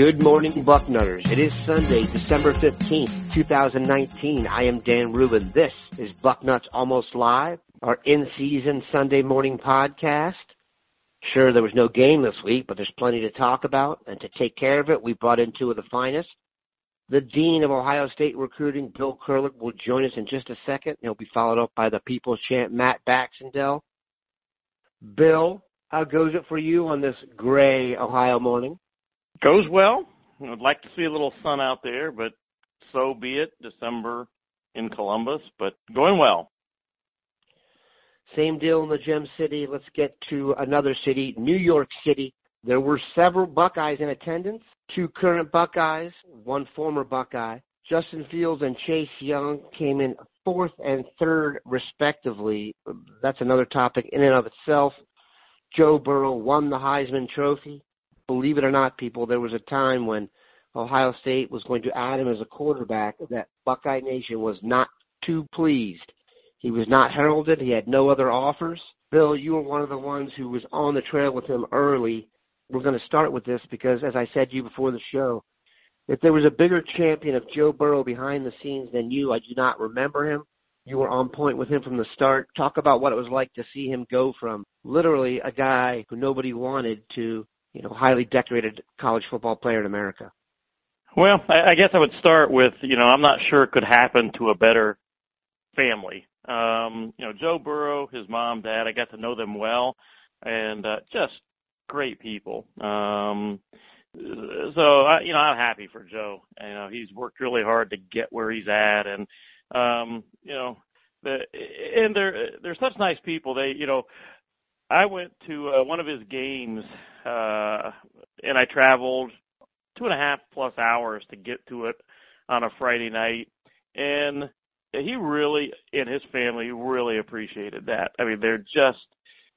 Good morning, Bucknutters. It is Sunday, December 15th, 2019. I am Dan Rubin. This is Bucknuts Almost Live, our in-season Sunday morning podcast. Sure, there was no game this week, but there's plenty to talk about. And to take care of it, we brought in two of the finest. The Dean of Ohio State Recruiting, Bill Kurelic, will join us in just a second. He'll be followed up by the People's Champ, Matt Baxendale. Bill, how goes it for you on this gray Ohio morning? Goes well. I'd like to see a little sun out there, but so be it. December in Columbus, but going well. Same deal in the Gem City. Let's get to another city, New York City. There were several Buckeyes in attendance, two current Buckeyes, one former Buckeye. Justin Fields and Chase Young came in fourth and third, respectively. That's another topic in and of itself. Joe Burrow won the Heisman Trophy believe it or not, people, there was a time when Ohio State was going to add him as a quarterback that Buckeye Nation was not too pleased. He was not heralded. He had no other offers. Bill, you were one of the ones who was on the trail with him early. We're going to start with this because, as I said to you before the show, if there was a bigger champion of Joe Burrow behind the scenes than you, I do not remember him. You were on point with him from the start. Talk about what it was like to see him go from literally a guy who nobody wanted to you know, highly decorated college football player in America? Well, I, I guess I would start with, you know, I'm not sure it could happen to a better family. Um, you know, Joe Burrow, his mom, dad, I got to know them well, and uh, just great people. Um, so, I, you know, I'm happy for Joe. You know, he's worked really hard to get where he's at, and um, you know, the and they're they're such nice people. They, you know, I went to uh, one of his games, uh, and I traveled two and a half plus hours to get to it on a Friday night, and he really and his family really appreciated that. I mean, they're just,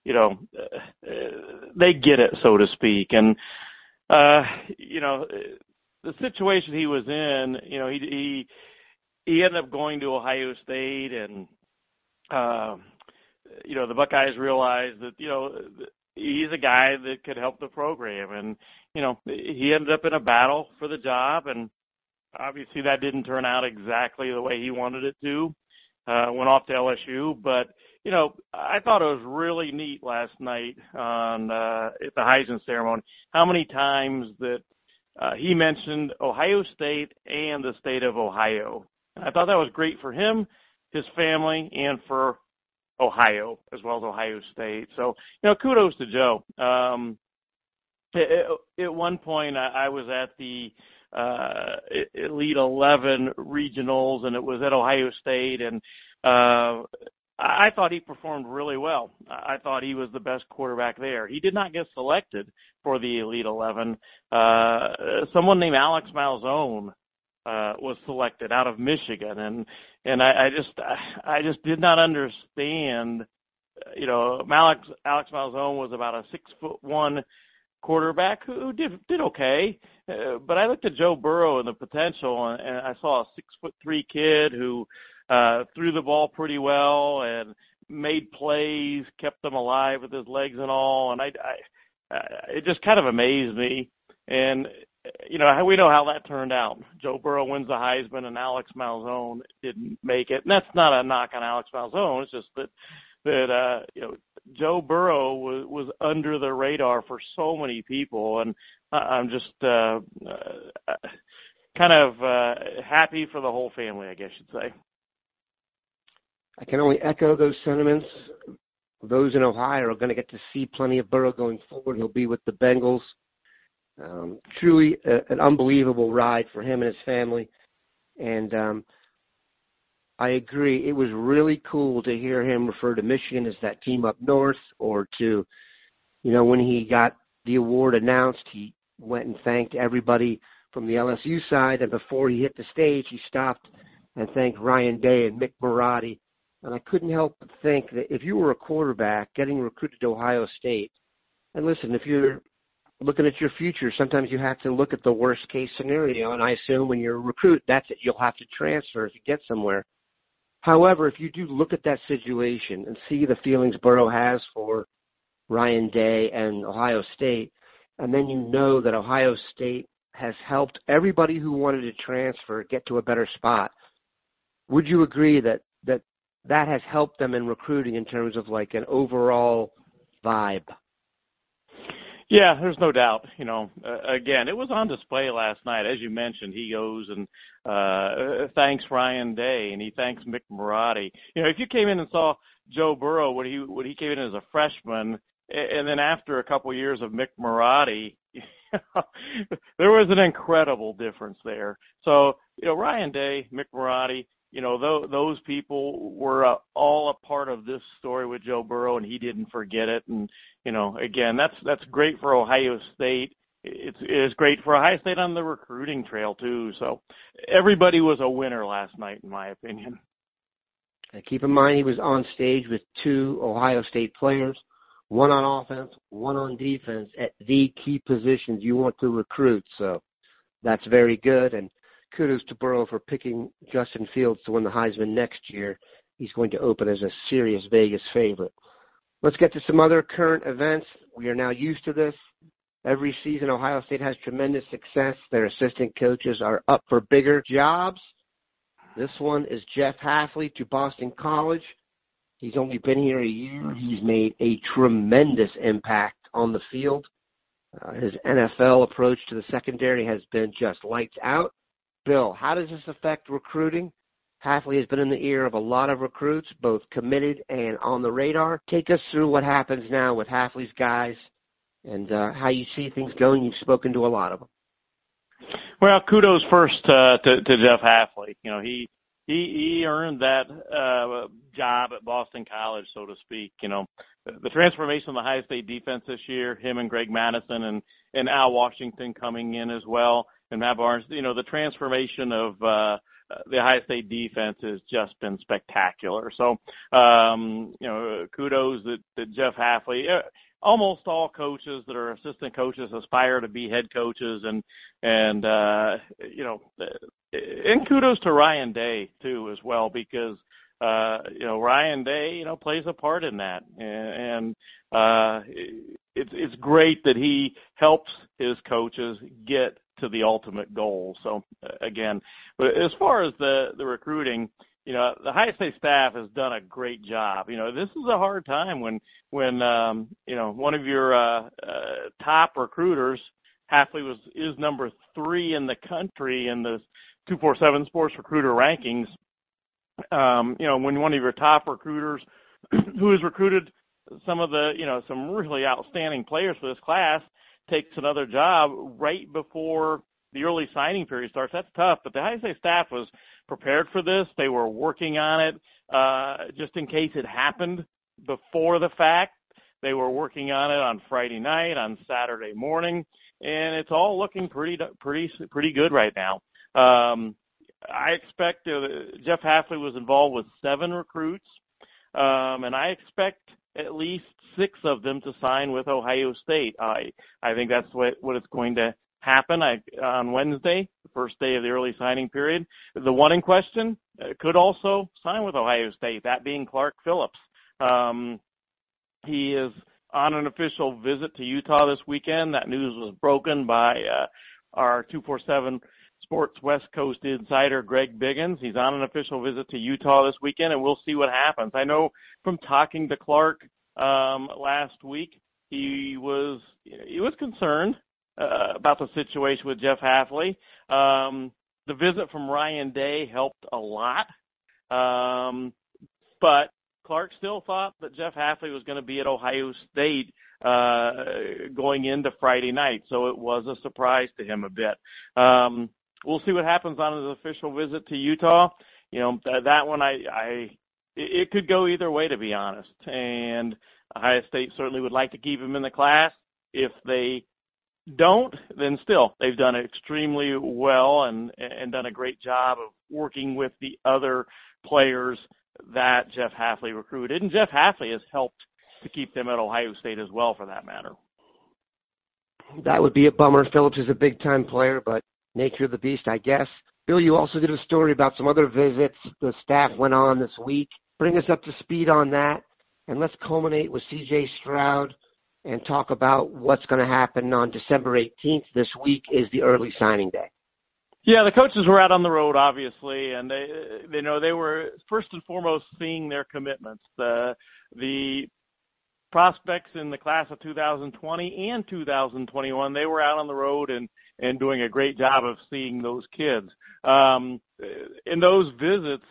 you know, uh, they get it, so to speak, and uh, you know, the situation he was in, you know, he he he ended up going to Ohio State and. Uh, you know the Buckeyes realized that you know he's a guy that could help the program, and you know he ended up in a battle for the job, and obviously that didn't turn out exactly the way he wanted it to. Uh, went off to LSU, but you know I thought it was really neat last night on uh, at the Heisman ceremony how many times that uh, he mentioned Ohio State and the state of Ohio. And I thought that was great for him, his family, and for Ohio as well as Ohio State. So, you know, kudos to Joe. Um, at, one point, I, I was at the uh, Elite 11 regionals, and it was at Ohio State, and uh, I thought he performed really well. I thought he was the best quarterback there. He did not get selected for the Elite 11. Uh, someone named Alex Malzone uh, was selected out of Michigan, and and I, I just I I just did not understand. You know, Alex Alex Malzone was about a six foot one quarterback who did did okay, uh, but I looked at Joe Burrow and the potential, and, and I saw a six foot three kid who uh, threw the ball pretty well and made plays, kept them alive with his legs and all, and I, I, I it just kind of amazed me. And you know, we know how that turned out. Joe Burrow wins the Heisman, and Alex Malzone didn't make it. And that's not a knock on Alex Malzone. It's just that that uh, you know Joe Burrow was was under the radar for so many people, and I'm just uh, uh, kind of uh, happy for the whole family, I guess you'd say. I can only echo those sentiments. those in Ohio are going to get to see plenty of Burrow going forward. He'll be with the Bengals. Um, truly a, an unbelievable ride for him and his family. And um, I agree. It was really cool to hear him refer to Michigan as that team up north, or to, you know, when he got the award announced, he went and thanked everybody from the LSU side. And before he hit the stage, he stopped and thanked Ryan Day and Mick Marotti. And I couldn't help but think that if you were a quarterback getting recruited to Ohio State, and listen, if you're looking at your future, sometimes you have to look at the worst case scenario. And I assume when you're a recruit, that's it. You'll have to transfer if you get somewhere. However, if you do look at that situation and see the feelings Burrow has for Ryan Day and Ohio State, and then you know that Ohio State has helped everybody who wanted to transfer get to a better spot, would you agree that that that has helped them in recruiting in terms of like an overall vibe? Yeah, there's no doubt. You know, uh, again, it was on display last night. As you mentioned, he goes and uh thanks Ryan Day and he thanks Mick Marotti. You know, if you came in and saw Joe Burrow when he when he came in as a freshman, and then after a couple of years of Mick Marotti, there was an incredible difference there. So, you know, Ryan Day, Mick Marotti, you know, th- those people were uh, all a part of this story with Joe Burrow, and he didn't forget it. And you know, again, that's that's great for Ohio State. It's it's great for Ohio State on the recruiting trail too. So everybody was a winner last night, in my opinion. And keep in mind, he was on stage with two Ohio State players, one on offense, one on defense, at the key positions you want to recruit. So that's very good. And kudos to Burrow for picking Justin Fields to win the Heisman next year. He's going to open as a serious Vegas favorite. Let's get to some other current events. We are now used to this. Every season, Ohio State has tremendous success. Their assistant coaches are up for bigger jobs. This one is Jeff Hafley to Boston College. He's only been here a year. He's made a tremendous impact on the field. Uh, his NFL approach to the secondary has been just lights out. Bill, how does this affect recruiting? Hafley has been in the ear of a lot of recruits, both committed and on the radar. Take us through what happens now with Hafley's guys and uh, how you see things going. You've spoken to a lot of them. Well, kudos first uh, to, to Jeff Hafley. You know, he he he earned that uh, job at Boston College, so to speak. You know, the, transformation of the Ohio State defense this year, him and Greg Mattison and and Al Washington coming in as well and Matt Barnes, you know, the transformation of uh, the Ohio State defense has just been spectacular. So, um, you know, kudos that, that Jeff Hafley. Uh, almost all coaches that are assistant coaches aspire to be head coaches, and and uh, you know, and kudos to Ryan Day too as well because uh, you know Ryan Day you know plays a part in that, and, and uh, it's it's great that he helps his coaches get to the ultimate goal. So uh, again, but as far as the the recruiting, you know, the Ohio State staff has done a great job. You know, this is a hard time when when um, you know one of your uh, uh, top recruiters, Hafley was is number three in the country in the 247 Sports Recruiter rankings. Um, you know, when one of your top recruiters, who has recruited some of the you know some really outstanding players for this class, takes another job right before the early signing period starts. That's tough, but the Ohio State staff was prepared for this. They were working on it uh, just in case it happened before the fact. They were working on it on Friday night, on Saturday morning, and it's all looking pretty pretty pretty good right now. Um, I expect uh, Jeff Hafley was involved with seven recruits, um, and I expect at least six of them to sign with Ohio State. I I think that's what what is going to happen. I on Wednesday, the first day of the early signing period. The one in question uh, could also sign with Ohio State, that being Clark Phillips. Um, he is on an official visit to Utah this weekend. That news was broken by uh, our 247 Sports West Coast insider Greg Biggins. He's on an official visit to Utah this weekend, and we'll see what happens. I know from talking to Clark um, last week, he was he was concerned uh, about the situation with Jeff Hafley. Um, the visit from Ryan Day helped a lot, um, but Clark still thought that Jeff Hafley was going to be at Ohio State uh, going into Friday night, so it was a surprise to him a bit. Um, we'll see what happens on his official visit to Utah. You know th- that one, I, I it could go either way, to be honest. And Ohio State certainly would like to keep him in the class. If they don't, then still they've done extremely well and and done a great job of working with the other players that Jeff Hafley recruited, and Jeff Hafley has helped to keep them at Ohio State as well, for that matter. That would be a bummer. Phillips is a big time player, but nature of the beast, I guess. Bill, you also did a story about some other visits the staff went on this week. Bring us up to speed on that, and let's culminate with C.J. Stroud and talk about what's going to happen on December 18th. This week is the early signing day. Yeah, the coaches were out on the road, obviously, and they, you know, they were first and foremost seeing their commitments. The the prospects in the class of 2020 and 2021, they were out on the road and and doing a great job of seeing those kids. Um, and those visits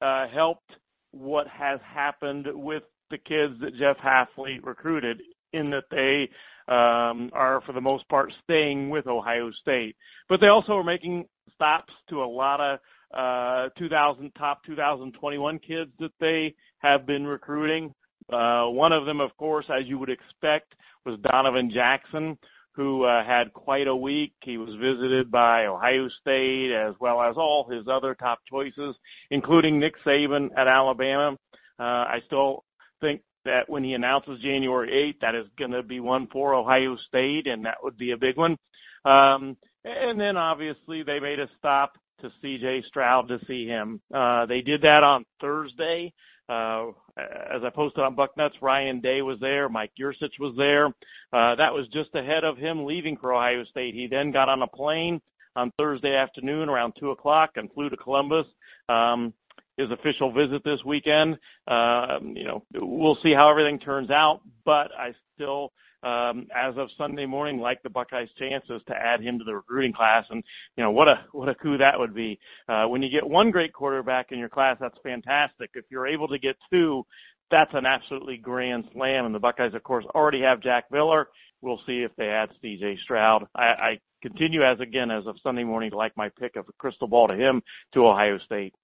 uh, helped what has happened with the kids that Jeff Hafley recruited in that they um, are for the most part staying with Ohio State. But they also are making stops to a lot of uh, 2000 top 2021 kids that they have been recruiting. Uh, one of them, of course, as you would expect, was Donovan Jackson, who uh, had quite a week. He was visited by Ohio State as well as all his other top choices, including Nick Saban at Alabama. Uh, I still think that when he announces January 8th, that is going to be one for Ohio State, and that would be a big one. Um, and then obviously they made a stop to CJ Stroud to see him. Uh, they did that on Thursday. Uh, as I posted on Bucknuts, Ryan Day was there, Mike Yurcich was there. Uh, that was just ahead of him leaving for Ohio State. He then got on a plane on Thursday afternoon around two o'clock and flew to Columbus. Um, his official visit this weekend. Uh, you know, we'll see how everything turns out, but I still, um, as of Sunday morning, like the Buckeyes' chances to add him to the recruiting class. And you know, what a what a coup that would be. Uh, when you get one great quarterback in your class, that's fantastic. If you're able to get two, that's an absolutely grand slam. And the Buckeyes, of course, already have Jack Miller. We'll see if they add C.J. Stroud. I, I continue as again as of Sunday morning to like my pick of a crystal ball to him to Ohio State.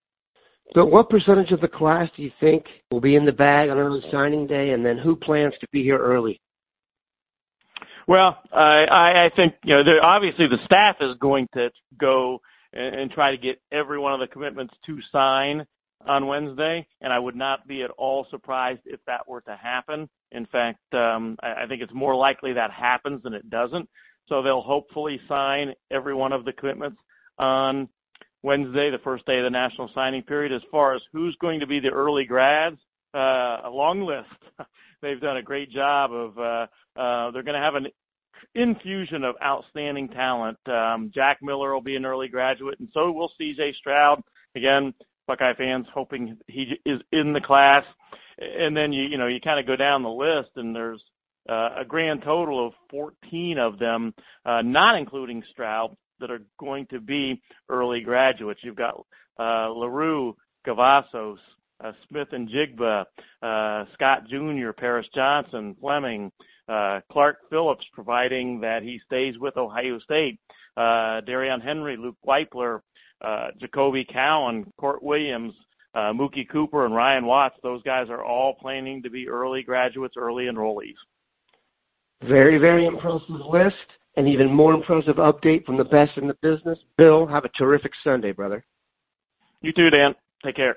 So, what percentage of the class do you think will be in the bag on early signing day, and then who plans to be here early? Well, I, I think you know obviously the staff is going to go and, and try to get every one of the commitments to sign on Wednesday, and I would not be at all surprised if that were to happen. In fact, um, I, I think it's more likely that happens than it doesn't. So they'll hopefully sign every one of the commitments on Wednesday, the first day of the national signing period. As far as who's going to be the early grads, uh, a long list. They've done a great job of. Uh, uh, they're going to have an infusion of outstanding talent. Um, Jack Miller will be an early graduate, and so will C.J. Stroud. Again, Buckeye fans hoping he is in the class. And then you you know you kind of go down the list, and there's uh, a grand total of 14 of them, uh, not including Stroud, that are going to be early graduates. You've got uh, LaRue, Cavazos, uh, Smith-Njigba, uh, Scott Jr., Paris Johnson, Fleming, uh, Clark Phillips, providing that he stays with Ohio State, uh, Darrion Henry, Luke Wypler, uh, Jacoby Cowan, Kourt Williams, uh, Mookie Cooper, and Ryan Watts. Those guys are all planning to be early graduates, early enrollees. Very, very impressive list an even more impressive update from the best in the business. Bill, have a terrific Sunday, brother. You too, Dan. Take care.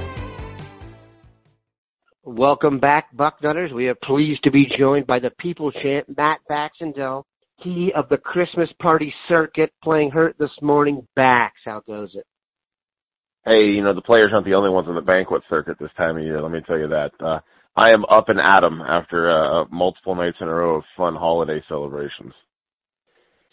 Welcome back, Bucknutters. We are pleased to be joined by the people champ, Matt Baxendale, he of the Christmas party circuit, playing hurt this morning. Bax, how goes it? Hey, you know, the players aren't the only ones on the banquet circuit this time of year, let me tell you that. Uh, I am up and at 'em after uh, multiple nights in a row of fun holiday celebrations.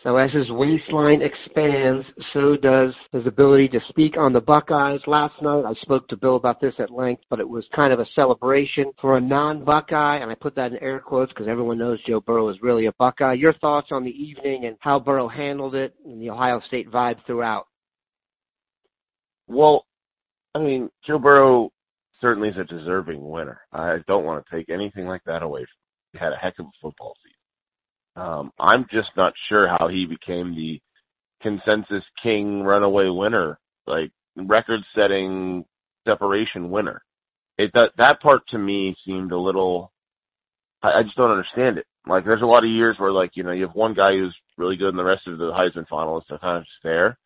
So as his waistline expands, so does his ability to speak on the Buckeyes. Last night I spoke to Bill about this at length, but it was kind of a celebration for a non-Buckeye, and I put that in air quotes because everyone knows Joe Burrow is really a Buckeye. Your thoughts on the evening and how Burrow handled it and the Ohio State vibe throughout? Well, I mean, Joe Burrow certainly is a deserving winner. I don't want to take anything like that away from him. He had a heck of a football season. Um, I'm just not sure how he became the consensus king runaway winner, like record setting separation winner. It that that part to me seemed a little I, I just don't understand it. Like there's a lot of years where like, you know, you have one guy who's really good and the rest of the Heisman finalists are kind of just there.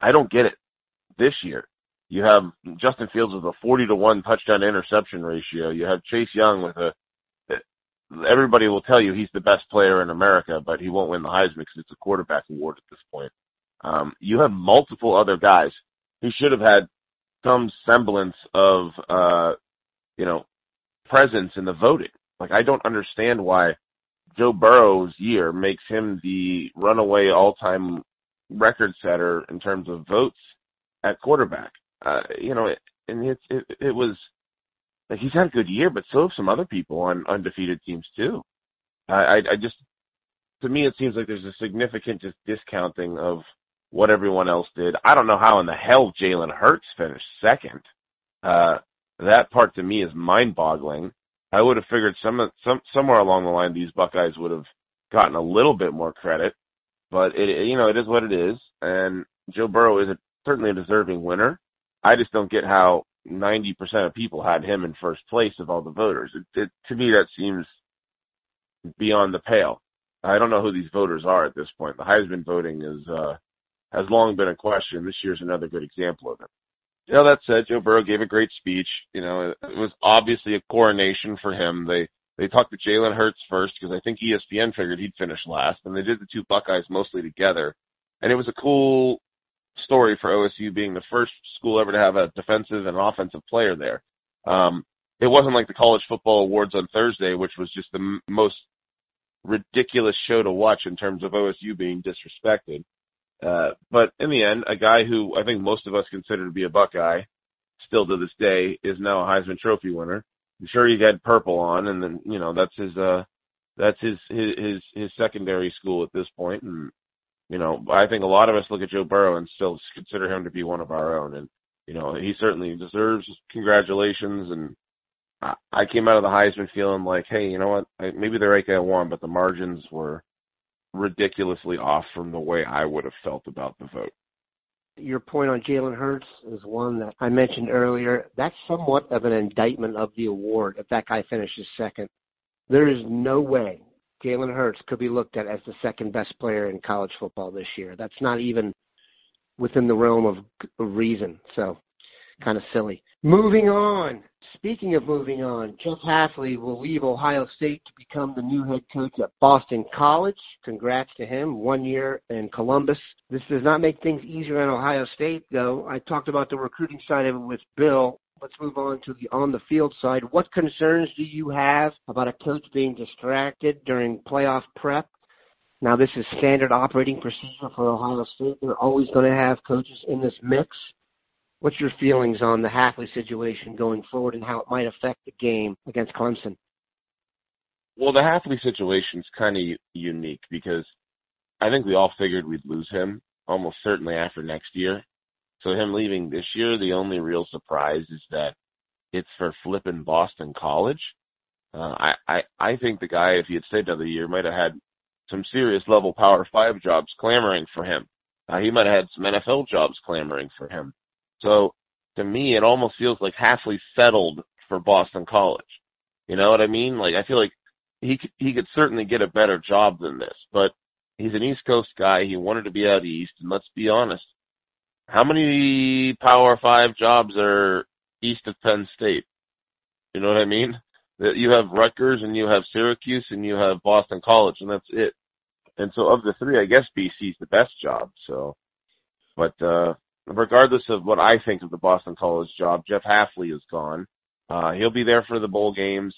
I don't get it. This year, you have Justin Fields with a 40 to 1 touchdown interception ratio. You have Chase Young with a everybody will tell you he's the best player in America, but he won't win the Heisman because it's a quarterback award at this point. Um, you have multiple other guys. who should have had some semblance of, uh, you know, presence in the voting. Like, I don't understand why Joe Burrow's year makes him the runaway all-time record setter in terms of votes at quarterback. Uh, you know, and it, it, it was like he's had a good year, but so have some other people on undefeated teams too. I, I, just, to me, it seems like there's a significant just discounting of what everyone else did. I don't know how in the hell Jalen Hurts finished second. Uh, that part to me is mind-boggling. I would have figured some, some somewhere along the line these Buckeyes would have gotten a little bit more credit, but it you know it is what it is, and Joe Burrow is a, certainly a deserving winner. I just don't get how 90% of people had him in first place of all the voters. It, it, to me, that seems beyond the pale. I don't know who these voters are at this point. The Heisman voting is uh, has long been a question. This year's another good example of it. You know, that said, Joe Burrow gave a great speech. You know, it, it was obviously a coronation for him. They they talked to Jalen Hurts first because I think ESPN figured he'd finish last, and they did the two Buckeyes mostly together. And it was a cool story for OSU being the first school ever to have a defensive and offensive player there. Um, it wasn't like the college football awards on Thursday, which was just the m- most ridiculous show to watch in terms of OSU being disrespected. Uh, but in the end, a guy who I think most of us consider to be a Buckeye, still to this day, is now a Heisman Trophy winner. I'm sure he had purple on, and then you know that's his uh that's his his his, his secondary school at this point, and you know, I think a lot of us look at Joe Burrow and still consider him to be one of our own. And, you know, he certainly deserves congratulations. And I came out of the Heisman feeling like, hey, you know what? Maybe the right guy won, but the margins were ridiculously off from the way I would have felt about the vote. Your point on Jalen Hurts is one that I mentioned earlier. That's somewhat of an indictment of the award if that guy finishes second. There is no way Jalen Hurts could be looked at as the second best player in college football this year. That's not even within the realm of reason. So, kind of silly. Moving on. Speaking of moving on, Jeff Hafley will leave Ohio State to become the new head coach at Boston College. Congrats to him. One year in Columbus. This does not make things easier in Ohio State, though. I talked about the recruiting side of it with Bill let's move on to the on the field side. What concerns do you have about a coach being distracted during playoff prep? Now, this is standard operating procedure for Ohio State. They're always going to have coaches in this mix. What's your feelings on the Hafley situation going forward and how it might affect the game against Clemson? Well, the Hafley situation is kind of unique because I think we all figured we'd lose him almost certainly after next year. So him leaving this year, the only real surprise is that it's for flipping Boston College. Uh, I, I I think the guy, if he had stayed another year, might have had some serious level Power Five jobs clamoring for him. Uh, he might have had some NFL jobs clamoring for him. So to me, it almost feels like Hafley settled for Boston College. You know what I mean? Like I feel like he he could certainly get a better job than this, but he's an East Coast guy. He wanted to be out east, and let's be honest, how many Power Five jobs are east of Penn State? You know what I mean? That you have Rutgers and you have Syracuse and you have Boston College, and that's it. And so, of the three, I guess BC's the best job. So, but uh regardless of what I think of the Boston College job, Jeff Hafley is gone. Uh, he'll be there for the bowl games.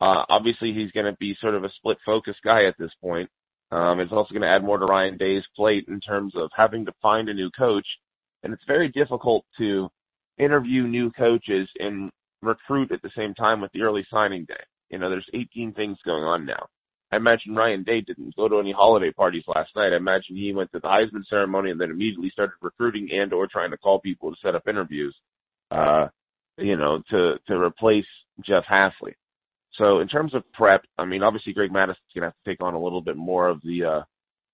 Uh, obviously, he's going to be sort of a split focus guy at this point. Um, it's also going to add more to Ryan Day's plate in terms of having to find a new coach. And it's very difficult to interview new coaches and recruit at the same time with the early signing day. You know, there's 18 things going on now. I imagine Ryan Day didn't go to any holiday parties last night. I imagine he went to the Heisman ceremony and then immediately started recruiting and or trying to call people to set up interviews, uh, you know, to, to replace Jeff Hafley. So in terms of prep, I mean, obviously Greg Mattison's going to have to take on a little bit more of the, uh,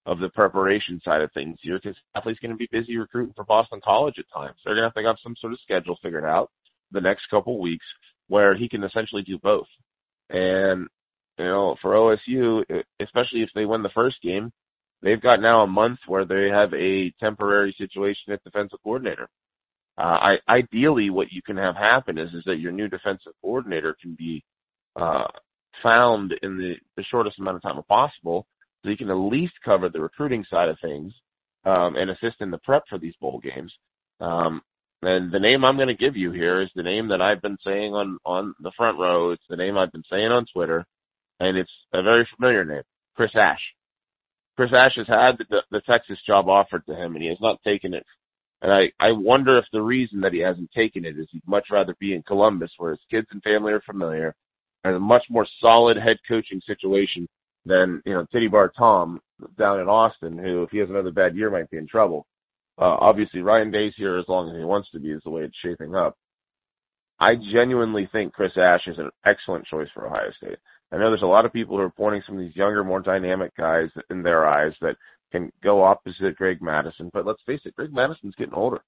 of the preparation side of things here because Hafley's going to be busy recruiting for Boston College at times. They're going to have to have some sort of schedule figured out the next couple weeks where he can essentially do both. And you know, for OSU, especially if they win the first game, they've got now a month where they have a temporary situation at defensive coordinator. Uh, I, ideally, what you can have happen is is that your new defensive coordinator can be uh, found in the, the shortest amount of time possible, so you can at least cover the recruiting side of things um, and assist in the prep for these bowl games. Um, and the name I'm going to give you here is the name that I've been saying on on the front row. It's the name I've been saying on Twitter and it's a very familiar name, Chris Ash. Chris Ash has had the, the Texas job offered to him, and he has not taken it. And I, I wonder if the reason that he hasn't taken it is he'd much rather be in Columbus, where his kids and family are familiar, and a much more solid head coaching situation than you know Titty Bar Tom down in Austin, who if he has another bad year might be in trouble. Uh, obviously, Ryan Day's here as long as he wants to be, is the way it's shaping up. I genuinely think Chris Ash is an excellent choice for Ohio State. I know there's a lot of people who are pointing some of these younger, more dynamic guys in their eyes that can go opposite Greg Mattison. But let's face it, Greg Mattison's getting older.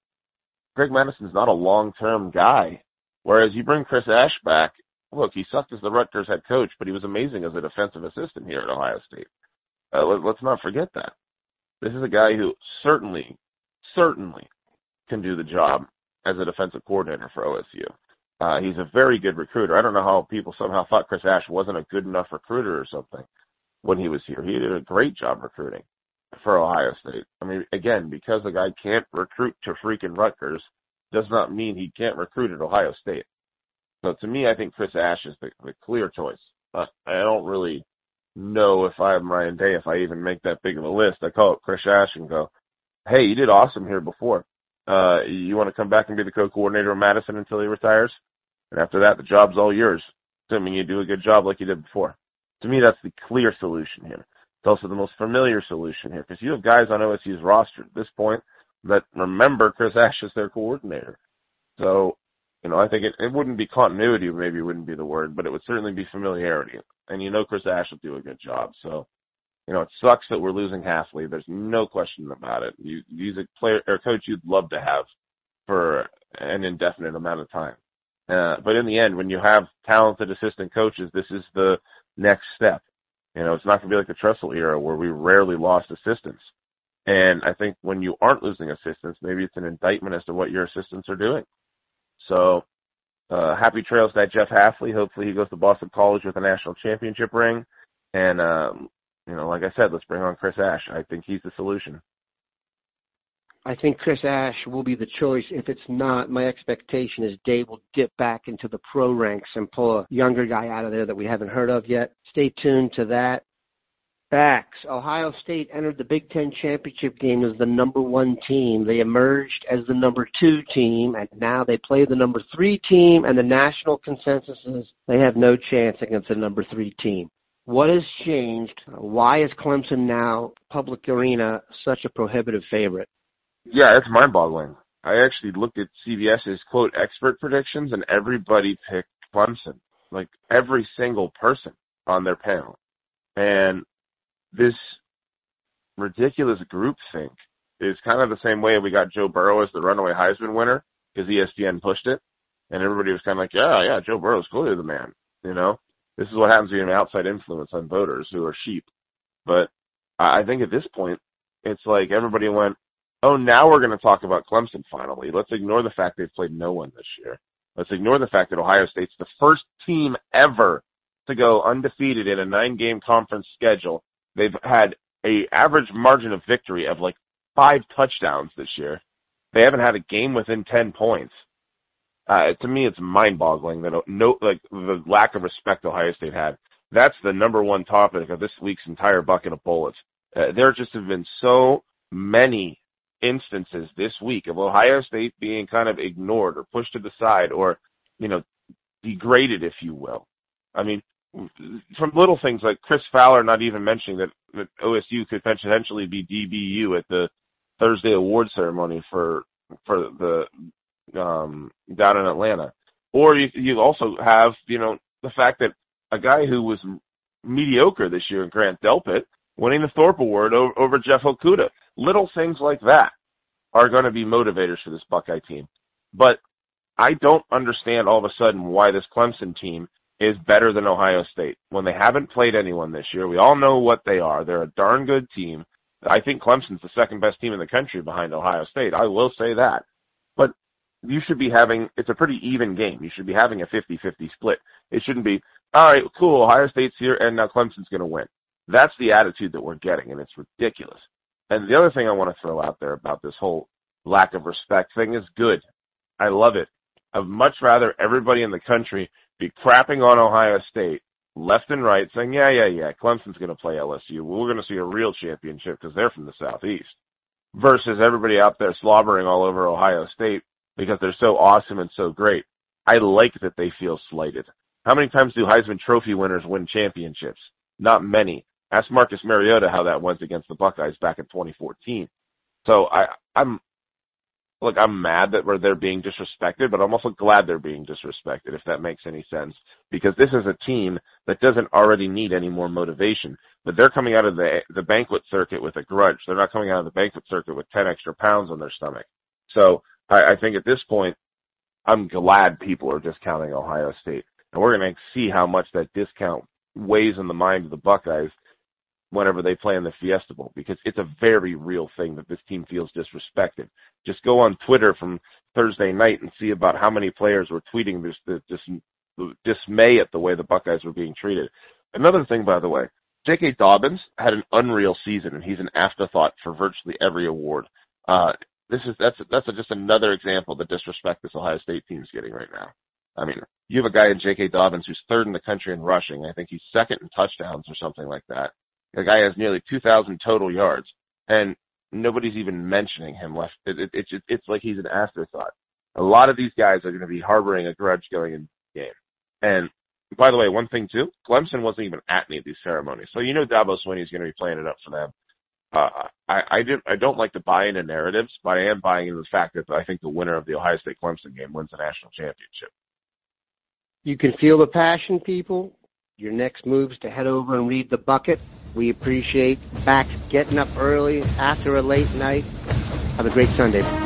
Greg Mattison's not a long-term guy. Whereas you bring Chris Ash back, look, he sucked as the Rutgers head coach, but he was amazing as a defensive assistant here at Ohio State. Uh, let, let's not forget that. This is a guy who certainly, certainly can do the job as a defensive coordinator for OSU. Uh, he's a very good recruiter. I don't know how people somehow thought Chris Ash wasn't a good enough recruiter or something when he was here. He did a great job recruiting for Ohio State. I mean, again, because a guy can't recruit to freaking Rutgers does not mean he can't recruit at Ohio State. So to me, I think Chris Ash is the, the clear choice. Uh, I don't really know if I'm Ryan Day, if I even make that big of a list. I call it Chris Ash and go, hey, you did awesome here before. Uh, you want to come back and be the co-coordinator of Mattison until he retires? And after that, the job's all yours, assuming you do a good job like you did before. To me, that's the clear solution here. It's also the most familiar solution here because you have guys on OSU's roster at this point that remember Chris Ash as their coordinator. So, you know, I think it, it wouldn't be continuity, maybe wouldn't be the word, but it would certainly be familiarity. And you know Chris Ash will do a good job. So, you know, it sucks that we're losing Hafley. There's no question about it. You, he's a player or coach you'd love to have for an indefinite amount of time. Uh, but in the end, when you have talented assistant coaches, this is the next step. You know, it's not going to be like the Tressel era where we rarely lost assistants. And I think when you aren't losing assistants, maybe it's an indictment as to what your assistants are doing. So, uh, happy trails to that Jeff Hafley. Hopefully he goes to Boston College with a national championship ring. And, um, you know, like I said, let's bring on Chris Ash. I think he's the solution. I think Chris Ash will be the choice. If it's not, my expectation is Dave will dip back into the pro ranks and pull a younger guy out of there that we haven't heard of yet. Stay tuned to that. Bax. Ohio State entered the Big Ten championship game as the number one team. They emerged as the number two team, and now they play the number three team, and the national consensus is they have no chance against the number three team. What has changed? Why is Clemson now, public arena, such a prohibitive favorite? Yeah, it's mind boggling. I actually looked at CBS's quote expert predictions and everybody picked Clemson. Like every single person on their panel. And this ridiculous group think is kind of the same way we got Joe Burrow as the runaway Heisman winner because ESPN pushed it. And everybody was kind of like, yeah, yeah, Joe Burrow Burrow's clearly the man. You know, this is what happens when you have outside influence on voters who are sheep. But I think at this point, it's like everybody went, oh, now we're going to talk about Clemson finally. Let's ignore the fact they've played no one this year. Let's ignore the fact that Ohio State's the first team ever to go undefeated in a nine game conference schedule. They've had a average margin of victory of like five touchdowns this year. They haven't had a game within 10 points. Uh, to me, it's mind-boggling that no, like the lack of respect Ohio State had. That's the number one topic of this week's entire bucket of bullets. Uh, there just have been so many instances this week of Ohio State being kind of ignored or pushed to the side or, you know, degraded, if you will. I mean, from little things like Chris Fowler not even mentioning that, that OSU could potentially be DBU at the Thursday award ceremony for for the um down in Atlanta. Or you you also have, you know, the fact that a guy who was mediocre this year, in Grant Delpit, winning the Thorpe Award over, over Jeff Okudah. Little things like that are going to be motivators for this Buckeye team. But I don't understand all of a sudden why this Clemson team is better than Ohio State when they haven't played anyone this year. We all know what they are. They're a darn good team. I think Clemson's the second best team in the country behind Ohio State. I will say that. But you should be having, it's a pretty even game. You should be having a 50-50 split. It shouldn't be, all right, cool, Ohio State's here and now Clemson's going to win. That's the attitude that we're getting and it's ridiculous. And the other thing I want to throw out there about this whole lack of respect thing is good. I love it. I'd much rather everybody in the country be crapping on Ohio State left and right, saying, yeah, yeah, yeah, Clemson's going to play LSU. We're going to see a real championship because they're from the Southeast. Versus everybody out there slobbering all over Ohio State because they're so awesome and so great. I like that they feel slighted. How many times do Heisman Trophy winners win championships? Not many. Ask Marcus Mariota how that went against the Buckeyes back in 2014. So I, I'm look, I'm mad that they're being disrespected, but I'm also glad they're being disrespected, if that makes any sense. Because this is a team that doesn't already need any more motivation. But they're coming out of the the banquet circuit with a grudge. They're not coming out of the banquet circuit with ten extra pounds on their stomach. So I, I think at this point, I'm glad people are discounting Ohio State. And we're going to see how much that discount weighs in the mind of the Buckeyes whenever they play in the Fiesta Bowl because it's a very real thing that this team feels disrespected. Just go on Twitter from Thursday night and see about how many players were tweeting this, this, this dismay at the way the Buckeyes were being treated. Another thing, by the way, J.K. Dobbins had an unreal season, and he's an afterthought for virtually every award. Uh, this is that's that's a, just another example of the disrespect this Ohio State team is getting right now. I mean, you have a guy in J.K. Dobbins who's third in the country in rushing. I think he's second in touchdowns or something like that. The guy has nearly 2,000 total yards, and nobody's even mentioning him left. It, it, it's it's like he's an afterthought. A lot of these guys are going to be harboring a grudge going in game. And by the way, one thing too, Clemson wasn't even at any of these ceremonies, so you know Dabo Swinney is going to be playing it up for them. Uh, I I, did, I don't like to buy into narratives, but I am buying into the fact that I think the winner of the Ohio State Clemson game wins the national championship. You can feel the passion, people. Your next move is to head over and read the bucket. We appreciate back getting up early after a late night. Have a great Sunday.